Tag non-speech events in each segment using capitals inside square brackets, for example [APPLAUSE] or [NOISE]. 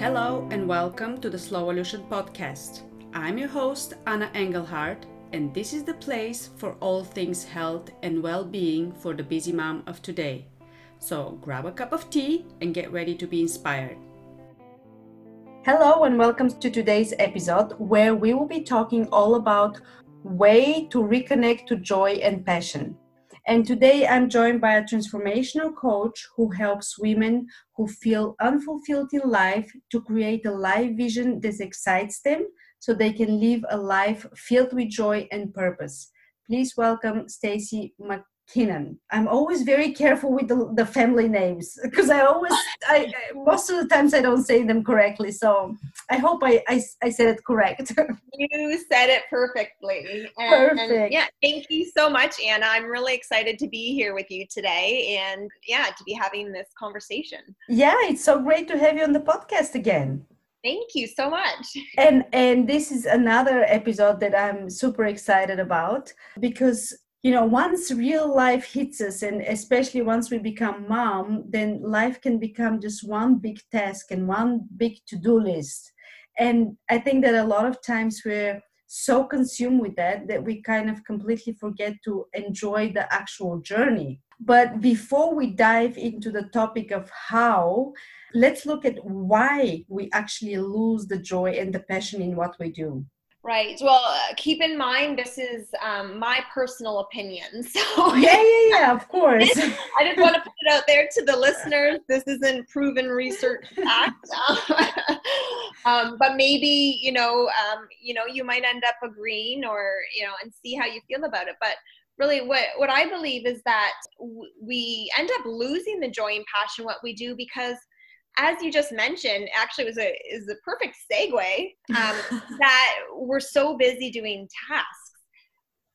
Hello and welcome to the Slowolution podcast. I'm your host, Anna Engelhardt, and this is the place for all things health and well being for the busy mom of today. So grab a cup of tea and get ready to be inspired. Hello and welcome to today's episode where we will be talking all about way to reconnect to joy and passion. And today I'm joined by a transformational coach who helps women who feel unfulfilled in life to create a life vision that excites them so they can live a life filled with joy and purpose. Please welcome Stacey MacKinnon. I'm always very careful with the, the family names because I always, I most of the times I don't say them correctly. So I hope I, I, I said it correct. [LAUGHS] you said it perfectly. And, Perfect. And yeah, thank you so much, Anna. I'm really excited to be here with you today and yeah, to be having this conversation. Yeah, it's so great to have you on the podcast again. Thank you so much. And and this is another episode that I'm super excited about because you know once real life hits us and especially once we become mom then life can become just one big task and one big to-do list. And i think that a lot of times we're so consumed with that that we kind of completely forget to enjoy the actual journey. But before we dive into the topic of how let's look at why we actually lose the joy and the passion in what we do Right. Well, uh, keep in mind this is um, my personal opinion. [LAUGHS] So yeah, yeah, yeah. Of course. I just want to put it out there to the listeners. This isn't proven research fact, [LAUGHS] um, but maybe you know, um, you know, you might end up agreeing, or you know, and see how you feel about it. But really, what what I believe is that w- we end up losing the joy and passion what we do because as you just mentioned, actually was a is a perfect segue [LAUGHS] um, that we're so busy doing tasks.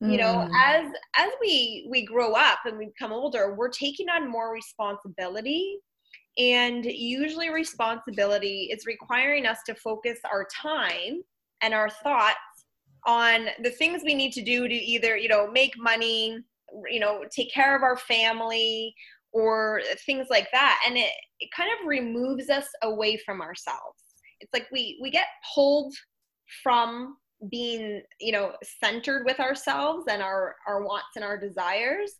You know, mm. as as we we grow up and we become older, we're taking on more responsibility, and usually responsibility is requiring us to focus our time and our thoughts on the things we need to do to either you know make money, you know, take care of our family or things like that and it, it kind of removes us away from ourselves. It's like we we get pulled from being you know centered with ourselves and our our wants and our desires.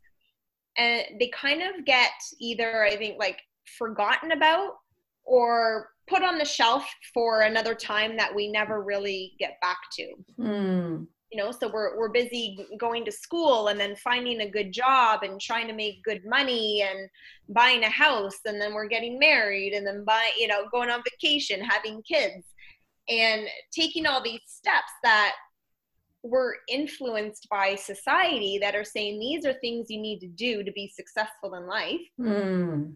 And they kind of get either i think like forgotten about or put on the shelf for another time that we never really get back to. Mm you know so we're we're busy going to school and then finding a good job and trying to make good money and buying a house and then we're getting married and then buy you know going on vacation having kids and taking all these steps that we're influenced by society that are saying these are things you need to do to be successful in life mm.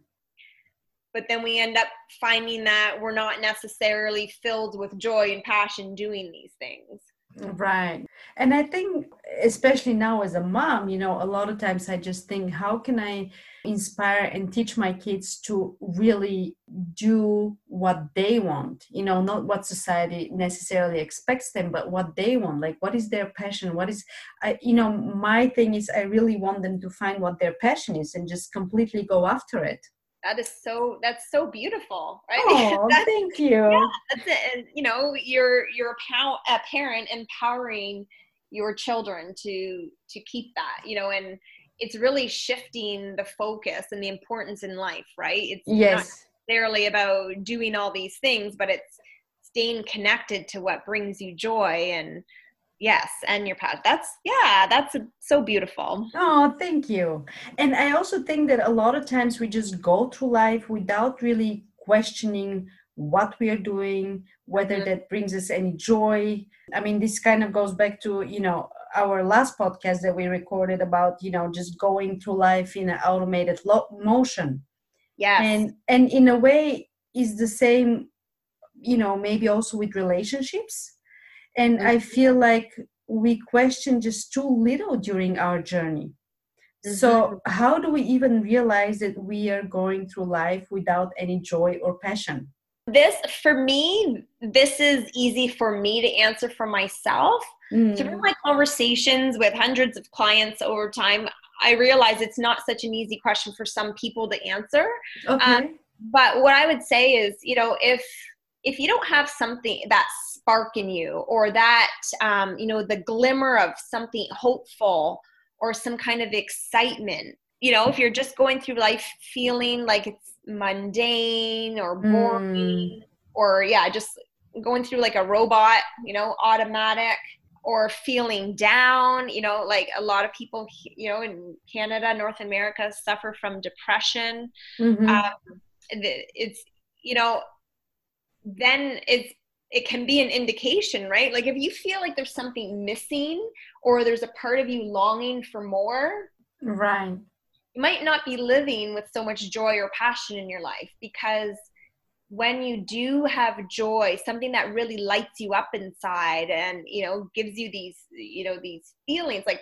but then we end up finding that we're not necessarily filled with joy and passion doing these things Right. And I think, especially now as a mom, you know, a lot of times I just think, how can I inspire and teach my kids to really do what they want? You know, not what society necessarily expects them, but what they want. Like, what is their passion? What is, I, you know, my thing is, I really want them to find what their passion is and just completely go after it that is so that's so beautiful right? [LAUGHS] Oh thank you. Yeah, that's it and you know you're you're a, a parent empowering your children to to keep that you know and it's really shifting the focus and the importance in life right? It's yes. not necessarily about doing all these things but it's staying connected to what brings you joy and yes and your path that's yeah that's so beautiful. Oh thank you. And i also think that a lot of times we just go through life without really questioning what we are doing whether mm-hmm. that brings us any joy. I mean this kind of goes back to you know our last podcast that we recorded about you know just going through life in an automated lo- motion. Yeah and and in a way is the same you know maybe also with relationships and i feel like we question just too little during our journey mm-hmm. so how do we even realize that we are going through life without any joy or passion this for me this is easy for me to answer for myself mm. through my conversations with hundreds of clients over time i realize it's not such an easy question for some people to answer okay. Um, but what i would say is you know if if you don't have something that spark in you or that um, you know the glimmer of something hopeful or some kind of excitement you know if you're just going through life feeling like it's mundane or boring mm. or yeah just going through like a robot you know automatic or feeling down you know like a lot of people you know in canada north america suffer from depression mm-hmm. um, it's you know then it's it can be an indication right like if you feel like there's something missing or there's a part of you longing for more right you might not be living with so much joy or passion in your life because when you do have joy something that really lights you up inside and you know gives you these you know these feelings like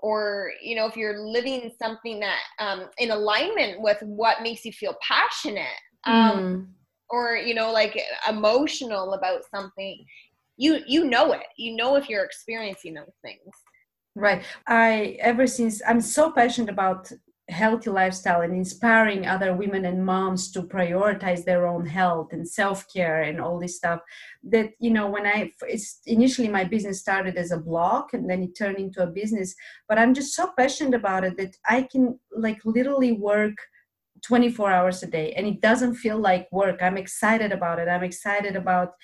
or you know if you're living something that um, in alignment with what makes you feel passionate um, mm. Or you know like emotional about something you you know it. You know if you're experiencing those things. Right. I ever since i'm so passionate about healthy lifestyle and inspiring other women and moms to prioritize their own health and self-care and all this stuff that you know when i it's initially my business started as a blog and then it turned into a business but i'm just so passionate about it that i can like literally work 24 hours a day and it doesn't feel like work. I'm excited about it. I'm excited about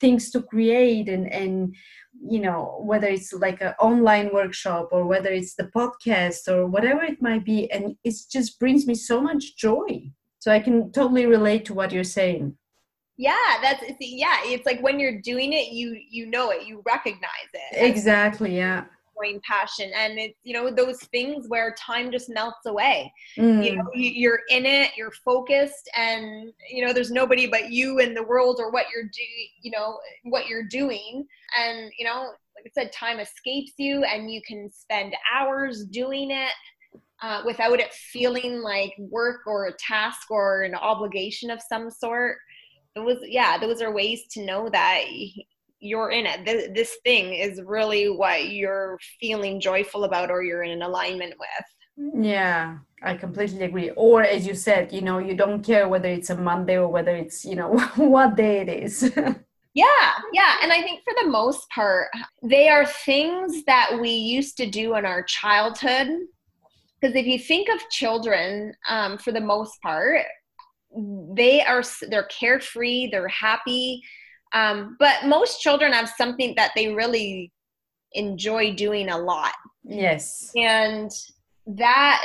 things to create and and you know whether it's like an online workshop or whether it's the podcast or whatever it might be and it just brings me so much joy. So i can totally relate to what you're saying. Yeah that's yeah it's like when you're doing it you you know it you recognize it. Exactly yeah passion. And it's you know those things where time just melts away. Mm. you know you're in it you're focused and you know there's nobody but you in the world or what you're doing you know what you're doing. And you know like i said time escapes you and you can spend hours doing it uh, without it feeling like work or a task or an obligation of some sort. It was yeah those are ways to know that you're in it. This, this thing is really what you're feeling joyful about or you're in an alignment with. Yeah, I completely agree. Or as you said, you know, you don't care whether it's a Monday or whether it's, you know, [LAUGHS] what day it is. [LAUGHS] yeah, yeah. And I think for the most part, they are things that we used to do in our childhood. Because if you think of children, um, for the most part, they are they're carefree, they're happy, um, but most children have something that they really enjoy doing a lot. Yes. And that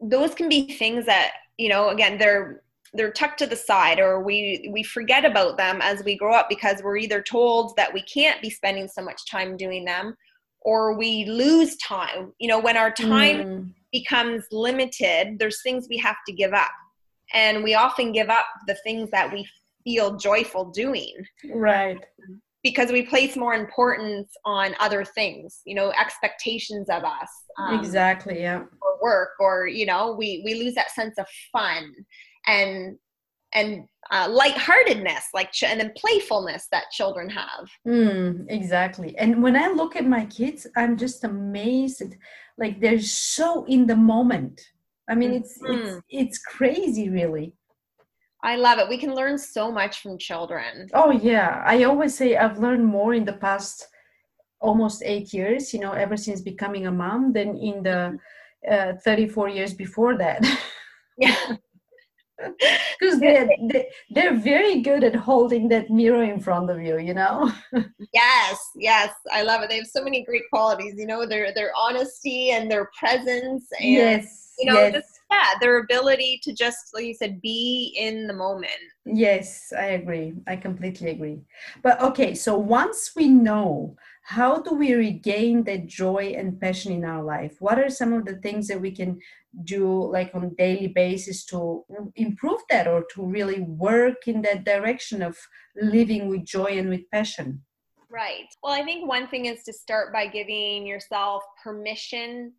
those can be things that, you know, again, they're they're tucked to the side or we we forget about them as we grow up because we're either told that we can't be spending so much time doing them or we lose time. You know, when our time mm. becomes limited, there's things we have to give up. And we often give up the things that we feel joyful doing. Right. Because we place more importance on other things, you know, expectations of us. Um, exactly. Yeah. Or work, or you know, we we lose that sense of fun and and uh, lightheartedness, like ch- and then playfulness that children have. Mm, exactly. And when I look at my kids, I'm just amazed. Like they're so in the moment. I mean, it's mm-hmm. it's it's crazy, really. I love it. We can learn so much from children. Oh yeah, I always say I've learned more in the past almost eight years. You know, ever since becoming a mom, than in the uh, 34 years before that. Yeah. [LAUGHS] because they're, they're very good at holding that mirror in front of you you know [LAUGHS] yes yes i love it they have so many great qualities you know their their honesty and their presence and yes you know yes. just yeah their ability to just like you said be in the moment. Yes i agree. I completely agree. But okay so once we know how do we regain that joy and passion in our life? What are some of the things that we can do like on daily basis to improve that or to really work in that direction of living with joy and with passion? Right. Well i think one thing is to start by giving yourself permission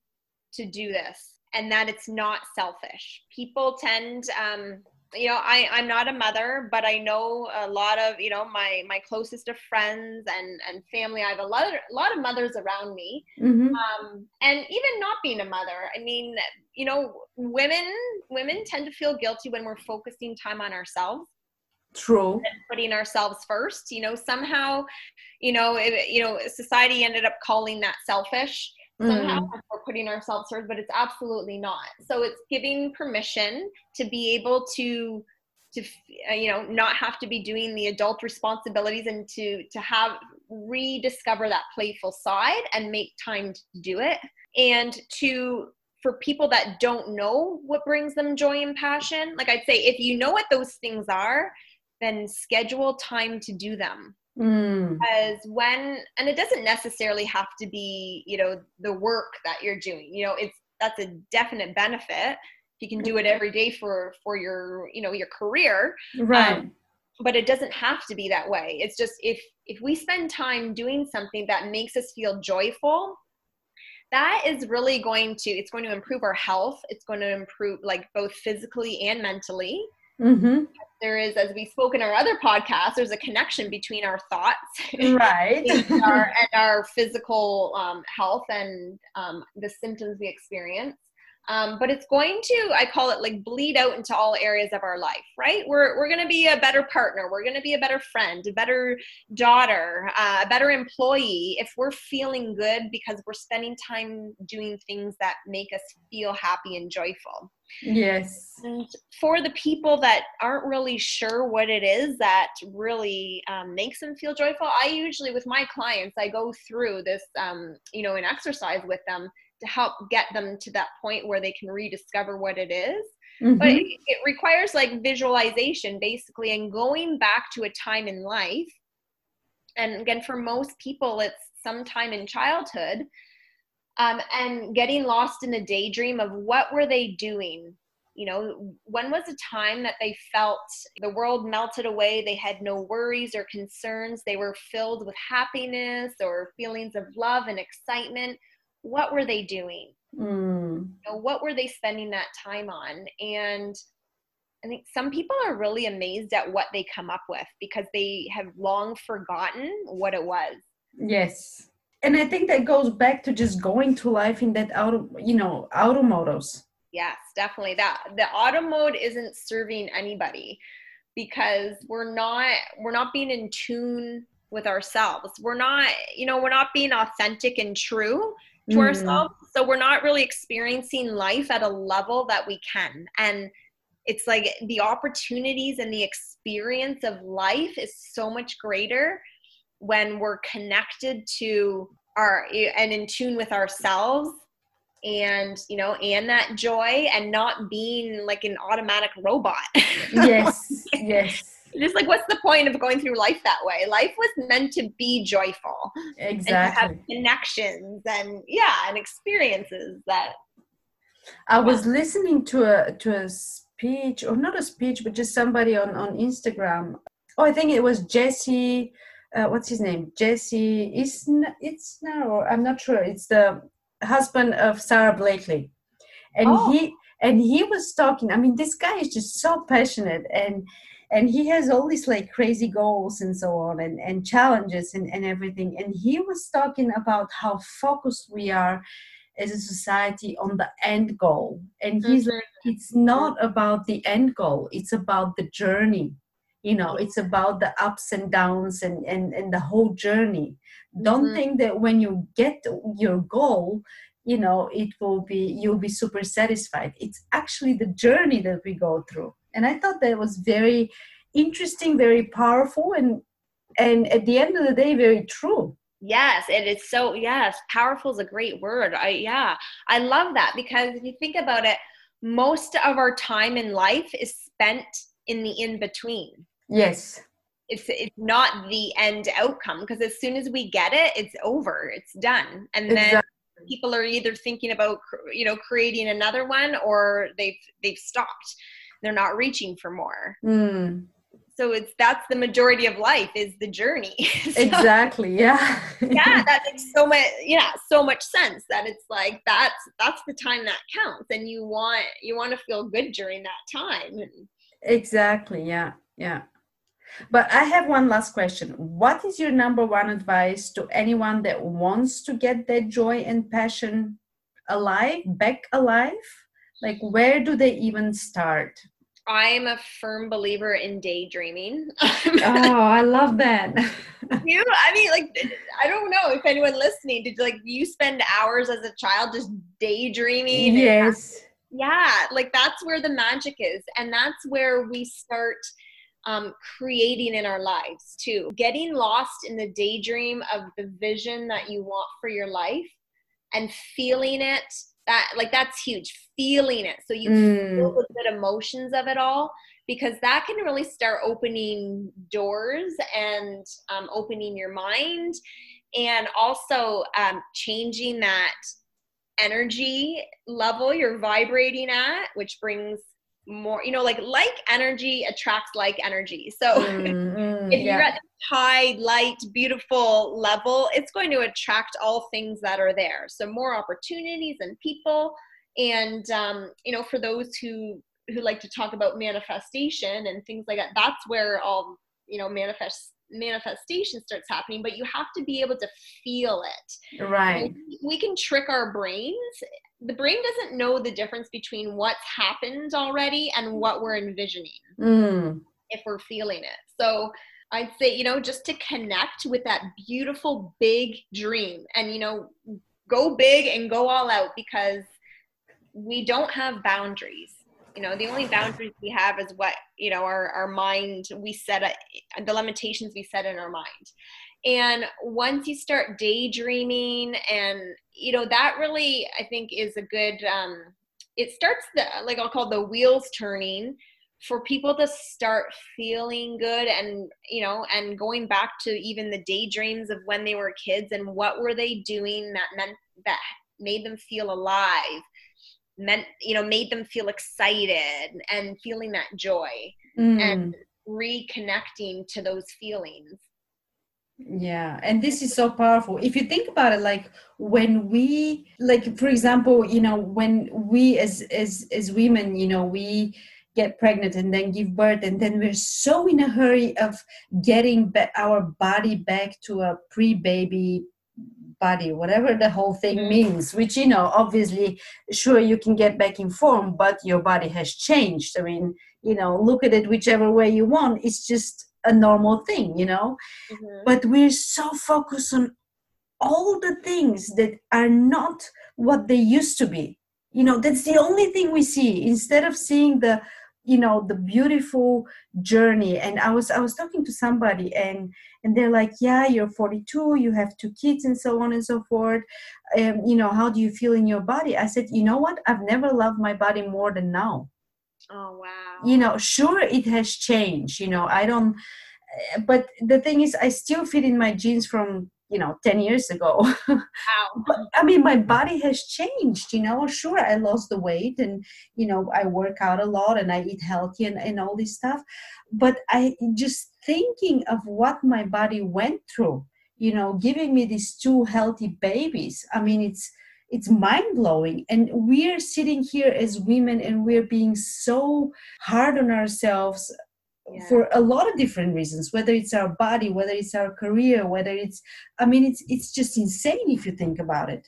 to do this and that it's not selfish. People tend, um, you know, I, I'm not a mother, but I know a lot of, you know, my, my closest of friends and, and family. I have a lot of, a lot of mothers around me. Mm-hmm. Um, and even not being a mother, I mean, you know, women, women tend to feel guilty when we're focusing time on ourselves. true and putting ourselves first you know somehow you know it, you know society ended up calling that selfish somehow Mm. we're putting ourselves first but it's absolutely not. So it's giving permission to be able to to uh, you know not have to be doing the adult responsibilities and to to have rediscover that playful side and make time to do it. And to for people that don't know what brings them joy and passion like i'd say if you know what those things are then schedule time to do them Mm. because when and it doesn't necessarily have to be you know the work that you're doing you know it's that's a definite benefit. If you can do it every day for for your you know your career. Right. But it doesn't have to be that way. It's just if if we spend time doing something that makes us feel joyful that is really going to it's going to improve our health. It's going to improve like both physically and mentally mm-hmm. there is as we spoke in our other podcast there's a connection between our thoughts [LAUGHS] right and our, [LAUGHS] and our physical um, health and um, the symptoms we experience. Um, but it's going to, I call it like bleed out into all areas of our life, right? We're, we're going to be a better partner. We're going to be a better friend, a better daughter, uh, a better employee if we're feeling good because we're spending time doing things that make us feel happy and joyful. yes And for the people that aren't really sure what it is that really um, makes them feel joyful, I usually, with my clients, I go through this, um, you know, an exercise with them to help get them to that point where they can rediscover what it is. But Mhm. it, it requires like visualization, basically, and going back to a time in life. And again, for most people, it's sometime in childhood. Um, and getting lost in a daydream of what were they doing you know when was a time that they felt the world melted away they had no worries or concerns they were filled with happiness or feelings of love and excitement what were they doing Mm. you know, what were they spending that time on and i think some people are really amazed at what they come up with because they have long forgotten what it was yes and i think that goes back to just going to life in that auto you know automotives Yes, definitely. That the auto mode isn't serving anybody because we're not we're not being in tune with ourselves. We're not, you know, we're not being authentic and true to Mm. ourselves. So we're not really experiencing life at a level that we can. And it's like the opportunities and the experience of life is so much greater when we're connected to our and in tune with ourselves and you know and that joy and not being like an automatic robot [LAUGHS] yes yes just like what's the point of going through life that way? Life was meant to be joyful. And to have connections and yeah and experiences that i was listening to a to a speech or not a speech but just somebody on on instagram. Oh i think it was jesse uh, what's his name? Jesse isna it's or i'm not sure. It's the husband of Sara Blakely. And Oh. he and he was talking i mean this guy is just so passionate and and he has all these like crazy goals and so on and, and challenges and, and everything and he was talking about how focused we are as a society on the end goal and he's like it's not about the end goal it's about the journey you know it's about the ups and downs and and, and the whole journey. Don't Mhm. think that when you get your goal you know it will be you'll be super satisfied. It's actually the journey that we go through and i thought that was very interesting very powerful and and at the end of the day very true. Yes and it is so yes powerful is a great word. I yeah i love that because if you think about it most of our time in life is spent in the in between yes. It's it's not the end outcome because as soon as we get it it's over it's done. And then Exactly. people are either thinking about you know creating another one or they've they've stopped they're not reaching for more Mm, so it's that's the majority of life is the journey [LAUGHS] So, exactly yeah yeah [LAUGHS] that makes so much yeah so much sense that it's like that's that's the time that counts and you want you want to feel good during that time Exactly. Yeah. Yeah. But I have one last question. What is your number one advice to anyone that wants to get their joy and passion alive, back alive? Like, where do they even start? I'm a firm believer in daydreaming. [LAUGHS] oh, I love that. you, I mean, like, I don't know if anyone listening did like you spend hours as a child just daydreaming. Yes. yeah, like that's where the magic is, and that's where we start um, creating in our lives too. Getting lost in the daydream of the vision that you want for your life and feeling it that like that's huge feeling it so you mm. feel the good emotions of it all because that can really start opening doors and um, opening your mind and also um, changing that energy level you're vibrating at which brings more you know like like energy attracts like energy. So [LAUGHS] mm, if you're at high light beautiful level it's going to attract all things that are there. So more opportunities and people. And um, you know for those who who like to talk about manifestation and things like that that's where all you know manifest manifestation starts happening. But you have to be able to feel it. Right. We can trick our brains the brain doesn't know the difference between what's happened already and what we're envisioning mm. if we're feeling it. So i'd say you know just to connect with that beautiful big dream and you know go big and go all out because we don't have boundaries. You know the only boundaries we have is what you know our, our mind we set a, the limitations we set in our mind and once you start daydreaming and you know that really i think is a good um it starts the like i'll call the wheels turning for people to start feeling good and you know and going back to even the daydreams of when they were kids and what were they doing that meant that made them feel alive meant you know made them feel excited and feeling that joy mm. and reconnecting to those feelings yeah and this is so powerful. If you think about it like when we like for example you know when we as as as women you know we get pregnant and then give birth and then we're so in a hurry of getting our body back to a pre-baby body whatever the whole thing mm-hmm. means which you know obviously sure you can get back in form but your body has changed. I mean you know look at it whichever way you want. It's just a normal thing you know? Mm-hmm. but we're so focused on all the things that are not what they used to be. You know that's the only thing we see. Instead of seeing the you know the beautiful journey and i was i was talking to somebody and and they're like yeah you're 42 you have two kids and so on and so forth. Um, you know how do you feel in your body? I said you know what? I've never loved my body more than now oh wow you know sure it has changed you know i don't eh, but the thing is i still fit in my jeans from you know 10 years ago [LAUGHS] wow. but i mean my body has changed you know sure i lost the weight and you know i work out a lot and i eat healthy and, and all this stuff but i just thinking of what my body went through you know giving me these two healthy babies i mean it's it's mind blowing and we're sitting here as women and we're being so hard on ourselves yeah. for a lot of different reasons whether it's our body whether it's our career whether it's i mean it's it's just insane if you think about it.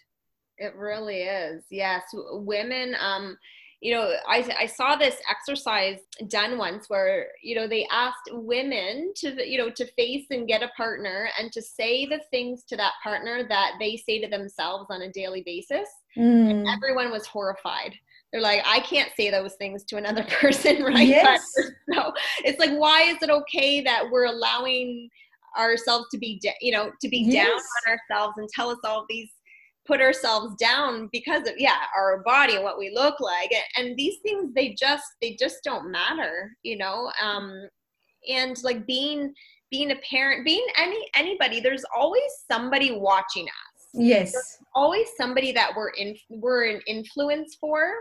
It really is. Yes. Women um you know I, I saw this exercise done once where you know they asked women to you know to face and get a partner and to say the things to that partner that they say to themselves on a daily basis mm. and everyone was horrified they're like i can't say those things to another [LAUGHS] person right yes. no it's like why is it okay that we're allowing ourselves to be you know to be yes. down on ourselves and tell us all these put ourselves down because of yeah our body and what we look like and these things they just they just don't matter you know um and like being being a parent being any anybody there's always somebody watching us yes there's always somebody that we're in we're an influence for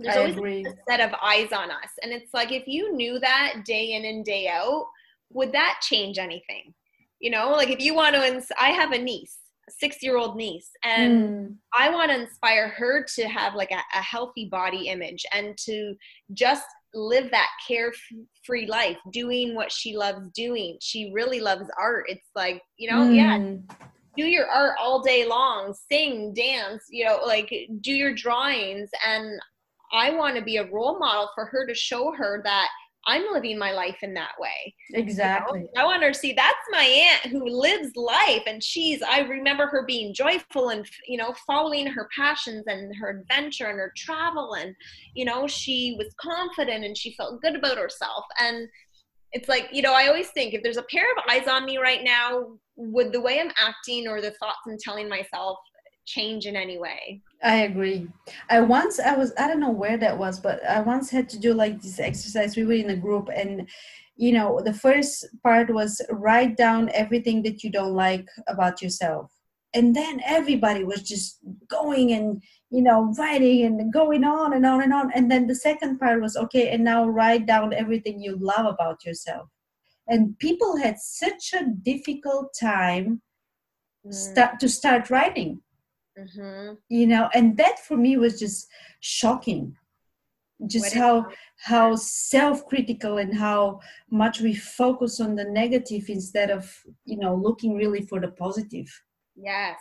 there's I always agree. a set of eyes on us. And it's like if you knew that day in and day out, would that change anything? You know, like if you want to, ins- I have a niece, six year old niece, and mm. I want to inspire her to have like a, a healthy body image and to just live that carefree life, doing what she loves doing. She really loves art. It's like, you know, mm. yeah, do your art all day long, sing, dance, you know, like do your drawings. And I want to be a role model for her to show her that I'm living my life in that way. Exactly. You know? I want her to see that's my aunt who lives life and she's I remember her being joyful and you know following her passions and her adventure and her travel and you know she was confident and she felt good about herself and it's like you know I always think if there's a pair of eyes on me right now would the way I'm acting or the thoughts I'm telling myself change in any way. I agree. I once i was i don't know where that was but i once had to do like this exercise. We were in a group and you know the first part was write down everything that you don't like about yourself. And then everybody was just going and you know writing and going on and on and on. And then the second part was okay and now write down everything you love about yourself. And people had such a difficult time mm. start to start writing mm-hmm. you know and that for me was just shocking. Just how how self-critical and how much we focus on the negative instead of you know looking really for the positive. Yes.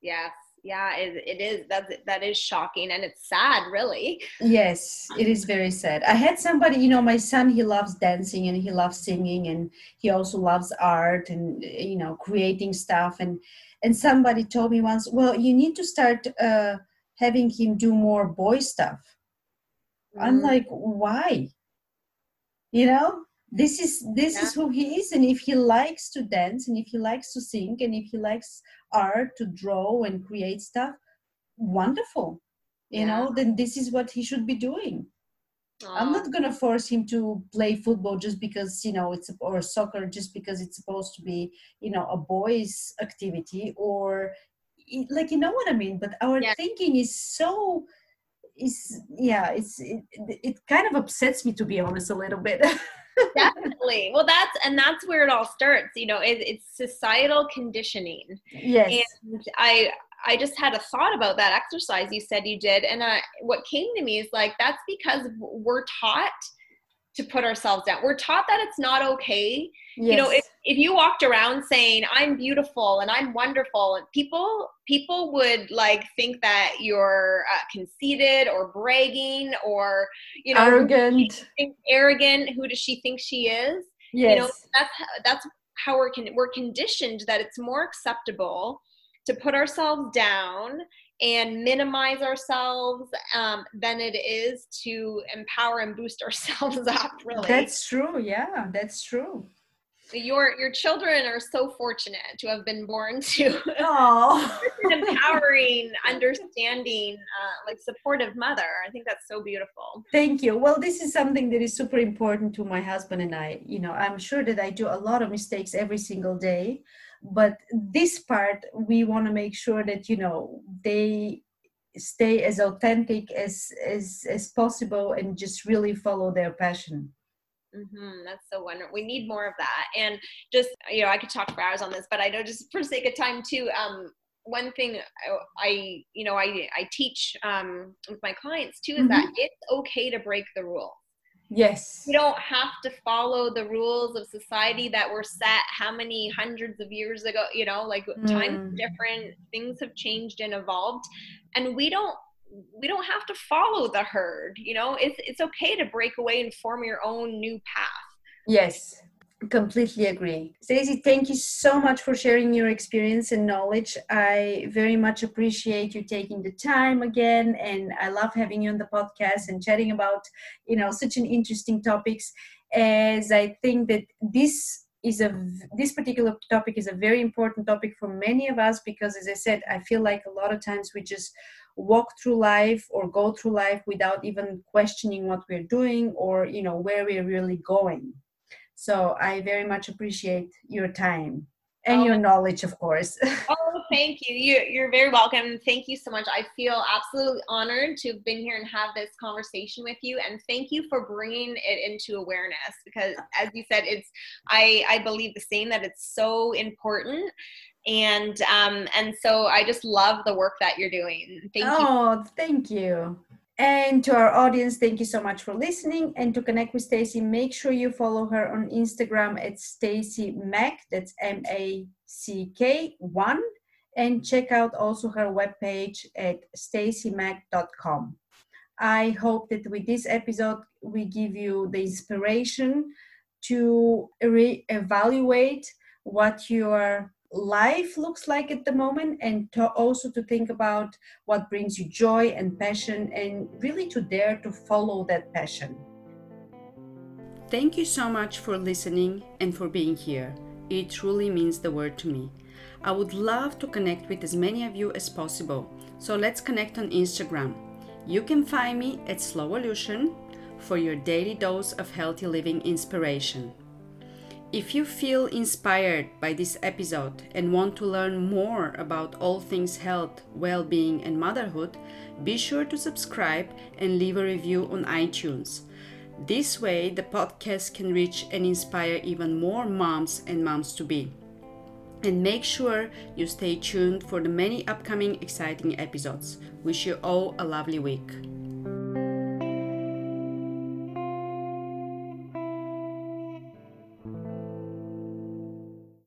Yes yeah it, it is that that is shocking and it's sad really. Yes it is very sad. I had somebody you know my son he loves dancing and he loves singing and he also loves art and you know creating stuff. And and somebody told me once well you need to start uh, having him do more boy stuff. Mm. i'm like why? You know this is this yeah. is who he is and if he likes to dance and if he likes to sing and if he likes art to draw and create stuff wonderful you yeah. know then this is what he should be doing I'm not gonna force him to play football just because you know it's or soccer just because it's supposed to be you know a boys' activity or like you know what I mean. But our yeah. thinking is so is yeah it's it, it kind of upsets me to be honest a little bit. [LAUGHS] Definitely. Well, that's and that's where it all starts. You know, it, it's societal conditioning. Yes. And I I just had a thought about that exercise you said you did. And I, what came to me is like, that's because we're taught to put ourselves down. We're taught that it's not okay. Yes. You know, if, if you walked around saying I'm beautiful and I'm wonderful, people people would like think that you're uh, conceited or bragging or you know arrogant. arrogant. Who does she think she is? Yes. You know, that's that's how we're con- we're conditioned that it's more acceptable to put ourselves down and minimize ourselves um, than it is to empower and boost [LAUGHS] ourselves up really. That's true yeah that's true. Your your children are so fortunate to have been born to [LAUGHS] an empowering understanding uh, like supportive mother. I think that's so beautiful. Thank you. Well this is something that is super important to my husband and i. You know i'm sure that i do a lot of mistakes every single day but this part we want to make sure that you know they stay as authentic as as as possible and just really follow their passion Mm-hmm. That's so wonderful. We need more of that. And just, you know, I could talk for hours on this, but I know just for sake of time too, um, one thing I, you know, I, I teach um, with my clients too is mm-hmm. that it's okay to break the rules. Yes. You don't have to follow the rules of society that were set how many hundreds of years ago, you know, like mm. times different, things have changed and evolved. And we don't we don't have to follow the herd you know it's it's okay to break away and form your own new path yes completely agree. Stacey thank you so much for sharing your experience and knowledge. I very much appreciate you taking the time again and i love having you on the podcast and chatting about you know such an interesting topics. As i think that this is a this particular topic is a very important topic for many of us because as i said i feel like a lot of times we just walk through life or go through life without even questioning what we're doing or you know where we're really going so i very much appreciate your time and oh, your knowledge of course [LAUGHS] oh thank you. You're, you're very welcome thank you so much i feel absolutely honored to have been here and have this conversation with you and thank you for bringing it into awareness because as you said it's i i believe the same that it's so important and um, and so I just love the work that you're doing. Thank oh, you. Oh, thank you. And to our audience, thank you so much for listening. And to connect with Stacey, make sure you follow her on Instagram at Stacey Mack. That's M A C K one. And check out also her webpage at staceymack.com. I hope that with this episode, we give you the inspiration to re-evaluate what your life looks like at the moment and to also to think about what brings you joy and passion and really to dare to follow that passion. Thank you so much for listening and for being here. It truly means the world to me. I would love to connect with as many of you as possible. So let's connect on Instagram. You can find me at Slowolution for your daily dose of healthy living inspiration. If you feel inspired by this episode and want to learn more about all things health, well being, and motherhood, be sure to subscribe and leave a review on iTunes. This way, the podcast can reach and inspire even more moms and moms to be. And make sure you stay tuned for the many upcoming exciting episodes. Wish you all a lovely week.